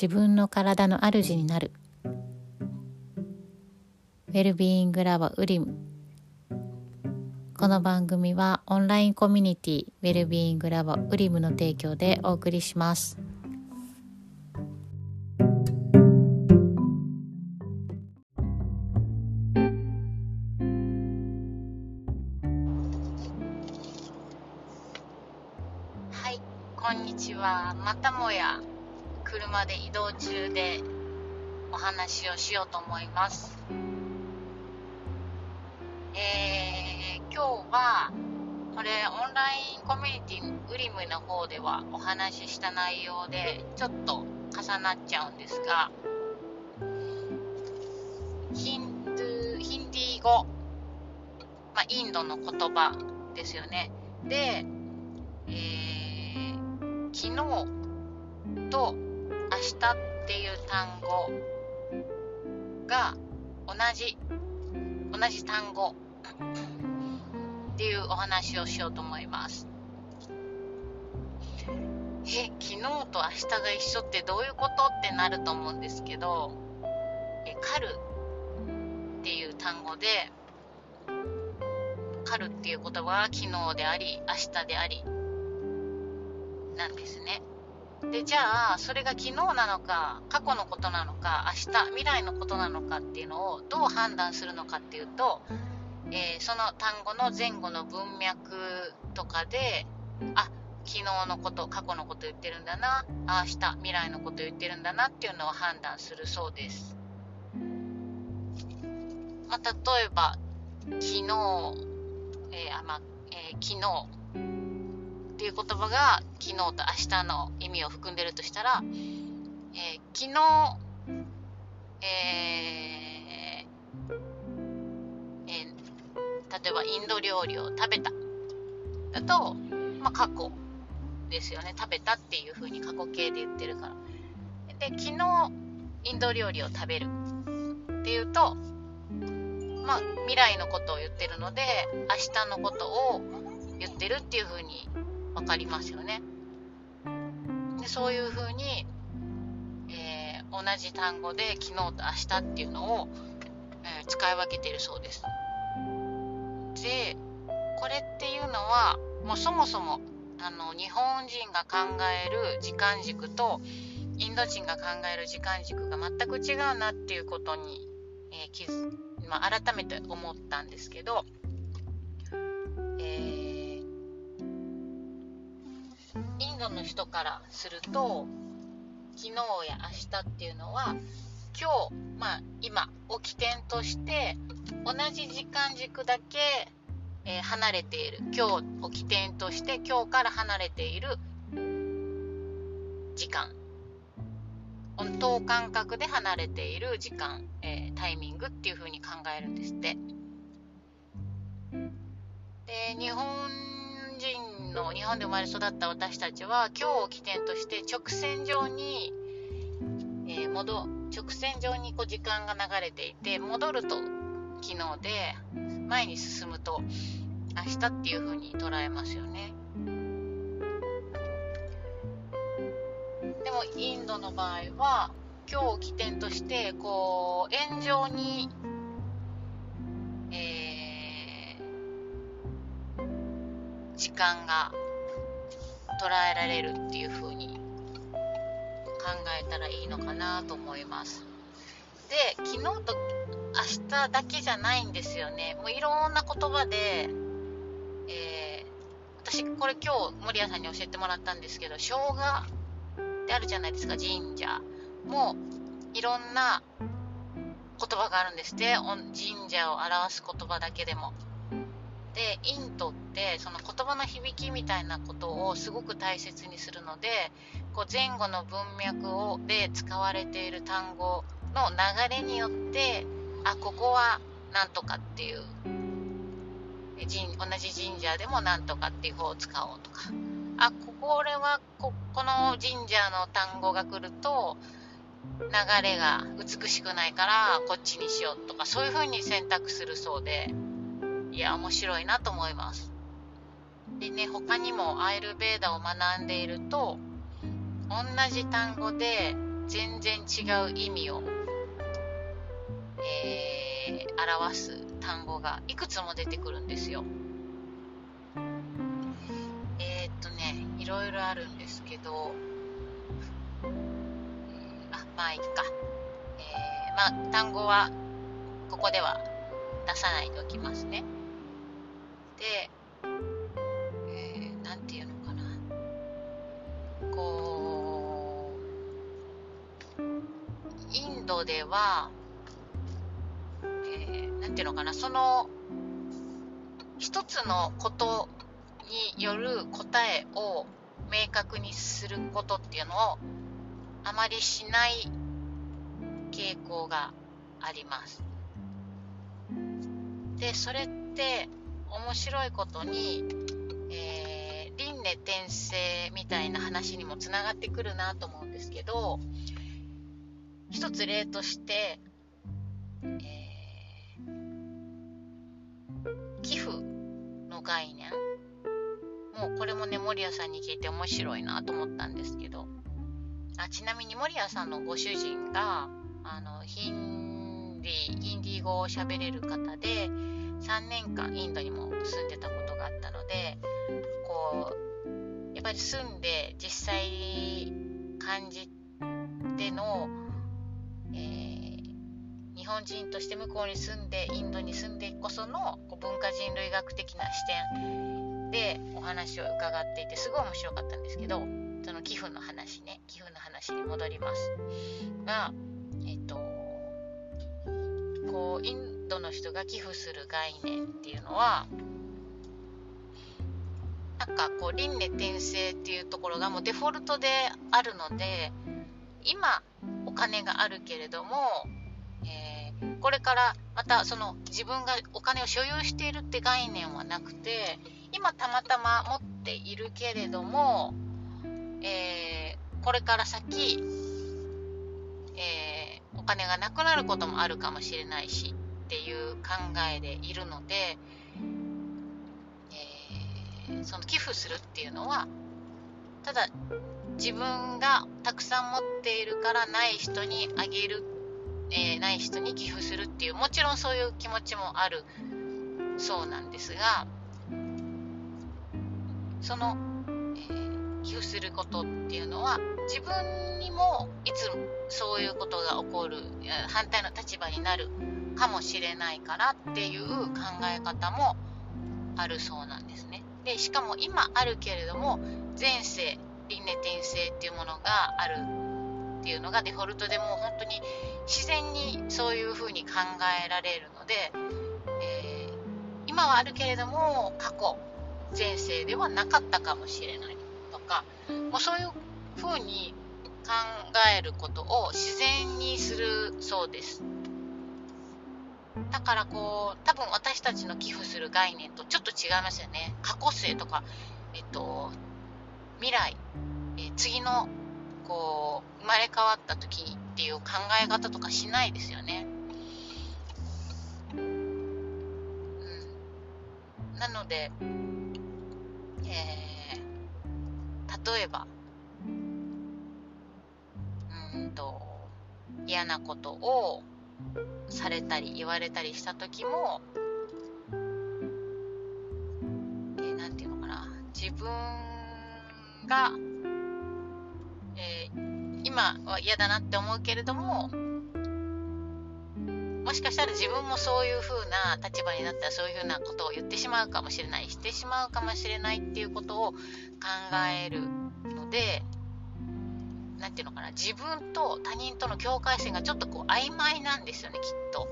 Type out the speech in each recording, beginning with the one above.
自分の体の主になる。ウェルビーイングラボウリム。この番組はオンラインコミュニティウェルビーイングラボウリムの提供でお送りします。はいこんにちは。またもや。車で移動中でお話をしようと思います。えー、今日はこれオンラインコミュニティウリムの方ではお話しした内容でちょっと重なっちゃうんですがヒンドゥヒンディー語、まあ、インドの言葉ですよね。で、えー、昨日と日っていう単語が同じ同じ単語っていうお話をしようと思います。え昨日と明日が一緒ってどういうことってなると思うんですけどえ狩るっていう単語で狩るっていう言葉は昨日であり明日でありなんですね。でじゃあそれが昨日なのか過去のことなのか明日未来のことなのかっていうのをどう判断するのかっていうと、えー、その単語の前後の文脈とかであ昨日のこと過去のこと言ってるんだな明日未来のこと言ってるんだなっていうのを判断するそうです、まあ、例えば昨日、えーあまえー、昨日。っていう言葉が昨日と明日の意味を含んでるとしたら、えー、昨日、えーえー、例えばインド料理を食べただと、まあ、過去ですよね。食べたっていう風に過去形で言ってるから。で昨日インド料理を食べるっていうとまあ未来のことを言ってるので明日のことを言ってるっていう風に分かりますよね。でそういうふうに、えー、同じ単語で昨日と明日っていうのを、えー、使い分けているそうです。でこれっていうのはもうそもそもあの日本人が考える時間軸とインド人が考える時間軸が全く違うなっていうことに、えー気づまあ、改めて思ったんですけどドの人からすると昨日や明日っていうのは今日、まあ、今起点として同じ時間軸だけ、えー、離れている今日を起点として今日から離れている時間等間隔で離れている時間、えー、タイミングっていう風に考えるんですって。で日本人の日本で生まれ育った私たちは今日を起点として直線上に、えー、戻直線上にこう時間が流れていて戻ると昨日で前に進むと明日っていう風に捉えますよね。でもインドの場合は今日を起点としてこう円状に間が捉えられるっていう風に考えたらいいのかなと思います。で昨日と明日だけじゃないんですよね。もういろんな言葉で、えー、私これ今日森谷さんに教えてもらったんですけど生姜ってあるじゃないですか神社もいろんな言葉があるんですって神社を表す言葉だけでも。でインドってその言葉の響きみたいなことをすごく大切にするのでこう前後の文脈をで使われている単語の流れによってあここはなんとかっていう同じ神社でもなんとかっていう方を使おうとかあここれはここの神社の単語が来ると流れが美しくないからこっちにしようとかそういう風に選択するそうで。いや、面白いなと思います。でね、他にもアイルベーダを学んでいると、同じ単語で全然違う意味を、えー、表す単語がいくつも出てくるんですよ。えー、っとねいろいろあるんですけど、えー、あまあいいか、えー、まあ単語はここでは出さないでおきますね。で、えー、ていうのかな。こう、インドでは、えー、ていうのかな、その、一つのことによる答えを明確にすることっていうのをあまりしない傾向があります。でそれって面白いことに、えー、輪廻転生みたいな話にもつながってくるなと思うんですけど一つ例として、えー、寄付の概念。もうこれもね守屋さんに聞いて面白いなと思ったんですけど。あちなみに守屋さんのご主人があのヒンディヒンディー語を喋れる方で3年間インドにも住んでたことがあったのでこうやっぱり住んで実際感じての、えー、日本人として向こうに住んでインドに住んでこそのこう文化人類学的な視点でお話を伺っていてすごい面白かったんですけどその寄付の話ね寄付の話に戻ります。がえっ、とこうインドの人が寄付する概念っていうのはなんかこう輪廻転生っていうところがもうデフォルトであるので今お金があるけれども、えー、これからまたその自分がお金を所有しているって概念はなくて今たまたま持っているけれども、えー、これから先、えー、お金がなくなることもあるかもしれないしっていう考えでいるので、えー、その寄付するっていうのはただ自分がたくさん持っているからない人にあげる、えー、ない人に寄付するっていうもちろんそういう気持ちもあるそうなんですがその、えー、寄付することっていうのは自分にもいつそういうことが起こる反対の立場になるかもしれないからっていう考え方もあるそうなんですね。でしかも今あるけれども前世輪廻転生っていうものがあるっていうのがデフォルトでもう本当に自然にそういうふうに考えられるので、えー、今はあるけれども過去前世ではなかったかもしれないとかもうそういうふうに考えることを自然にするそうです。だからこう多分私たちの寄付する概念とちょっと違いますよね。過去性とか、えっと、未来、え、次のこう生まれ変わった時っていう考え方とかしないですよね、うん、なので、えー、例えばうんと嫌なことをされたり言われたりした時も何、て言うのかな。自分が、えー、今は嫌だなって思うけれどももしかしたら自分もそういう風な立場になったらそういう風なことを言ってしまうかもしれないしてしまうかもしれないっていうことを考えるのでて言うのかな自分と他人との境界線がちょっとこう曖昧なんですよねきっと。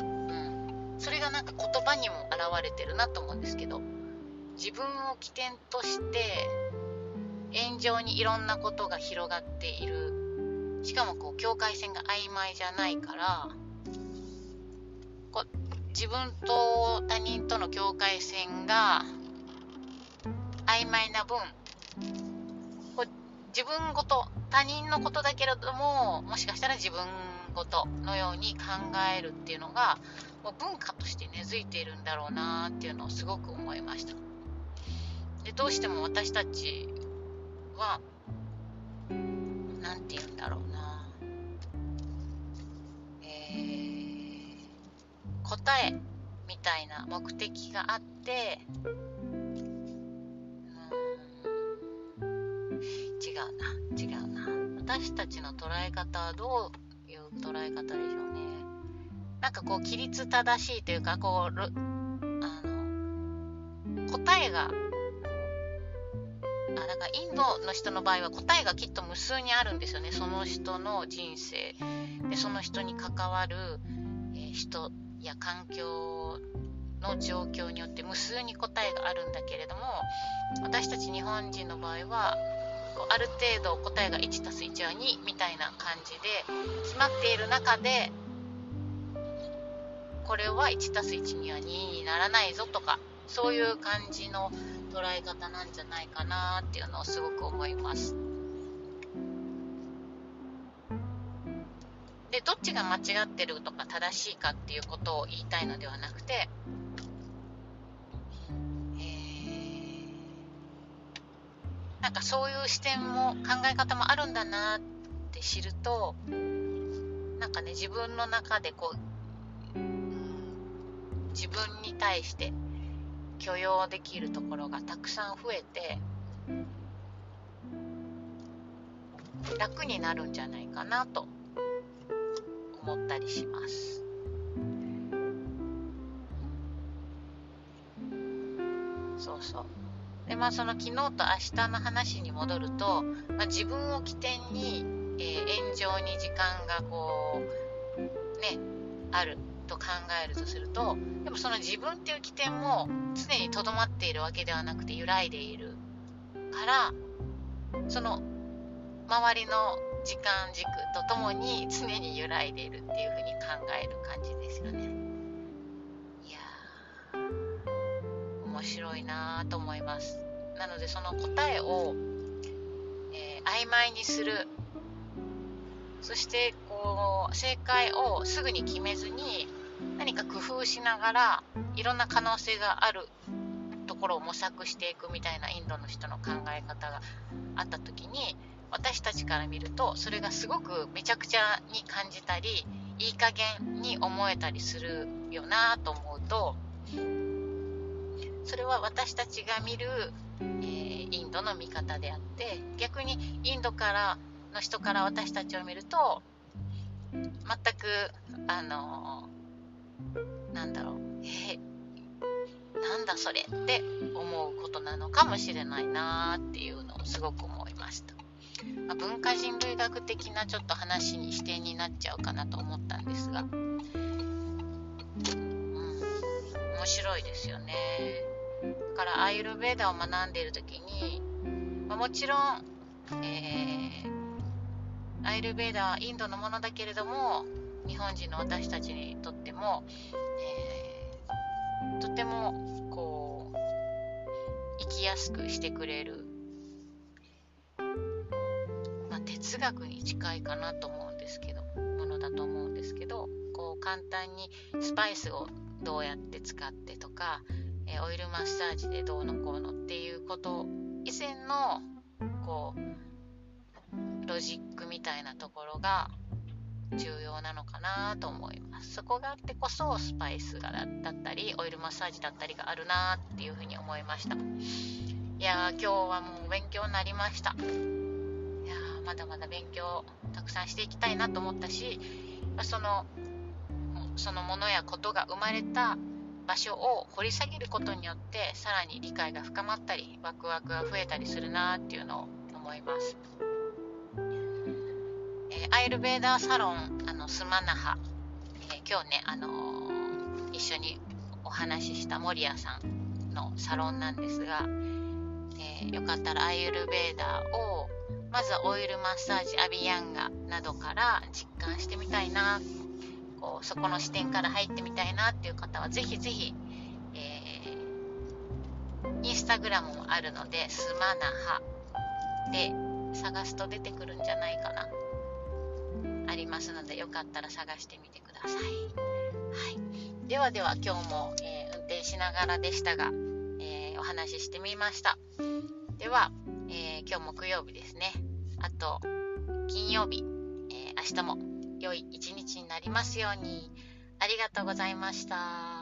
うん、それがなんか言葉にも表れてるなと思うんですけど自分を起点として円状にいろんなことが広がっているしかもこう境界線が曖昧じゃないからこ自分と他人との境界線が曖昧な分自分ごと他人のことだけれどももしかしたら自分ごとのように考えるっていうのがもう文化として根付いているんだろうなっていうのをすごく思いました。でどうしても私たちは何て言うんだろうなえー、答えみたいな目的があって私たちの捉え方はどういう捉え方でしょうね。なんかこう規律正しいというかこうあの答えがあだかインドの人の場合は答えがきっと無数にあるんですよね。その人の人生。でその人に関わる、えー、人や環境の状況によって無数に答えがあるんだけれども私たち日本人の場合はこうある程度答えが 1+1 は2みたいな感じで決まっている中でこれは 1+1 には2にならないぞとかそういう感じの捉え方なんじゃないかなっていうのをすごく思います。でどっちが間違ってるとか正しいかっていうことを言いたいのではなくて、なんかそういう視点も考え方もあるんだなって知るとなんかね自分の中でこう、うん、自分に対して許容できるところがたくさん増えて楽になるんじゃないかなと思ったりします。そうそうでまあその昨日と明日の話に戻ると、まあ、自分を起点に、えー、炎上に時間がこうねあると考えるとするとでもその自分っていう起点も常にとどまっているわけではなくて揺らいでいるからその周りの時間軸とともに常に揺らいでいるっていうふうに考える感じですよね。白いなと思います。なのでその答えを、えー、曖昧にするそしてこう正解をすぐに決めずに何か工夫しながらいろんな可能性があるところを模索していくみたいなインドの人の考え方があった時に私たちから見るとそれがすごくめちゃくちゃに感じたりいい加減に思えたりするよなと思うとそれは私たちが見る、えー、インドの見方であって逆にインドからの人から私たちを見ると全くあのなんだろうえなんだそれって思うことなのかもしれないなっていうのをすごく思いました、まあ、文化人類学的なちょっと話に視点になっちゃうかなと思ったんですが、うん、面白いですよね。だからアイルベーダーを学んでいる時に、まあ、もちろん、えー、アイルベーダーはインドのものだけれども日本人の私たちにとっても、えー、とてもこう生きやすくしてくれる、まあ、哲学に近いかなと思うんですけどものだと思うんですけどこう簡単にスパイスをどうやって使ってとか、え、オイルマッサージでどうのこうのっていうこと以前のこうロジックみたいなところが重要なのかなと思います。そこがあってこそスパイスがだったりオイルマッサージだったりがあるなっていうふうに思いました。いやー今日はもう勉強になりました。いやまだまだ勉強たくさんしていきたいなと思ったしそのそのものやことが生まれた場所を掘り下げることによってさらに理解が深まったりワクワクが増えたりするなっていうのを思います。えアイルベーダーサロンあのスマナハ、えー、今日ね、あのー、一緒にお話しした守屋さんのサロンなんですが、えー、よかったらアイルベーダーをまずはオイルマッサージアビヤンガなどから実感してみたいなこうそこの視点から入ってみたいなっていう方はぜひぜひ、えー、インスタグラムもあるのでスマナハで探すと出てくるんじゃないかなありますのでよかったら探してみてください。はい、ではでは今日も、えー、運転しながらでしたが、えー、お話ししてみました。では、え、今日木曜日ですね。あと金曜日、え明日も良い一日になりますように。ありがとうございました。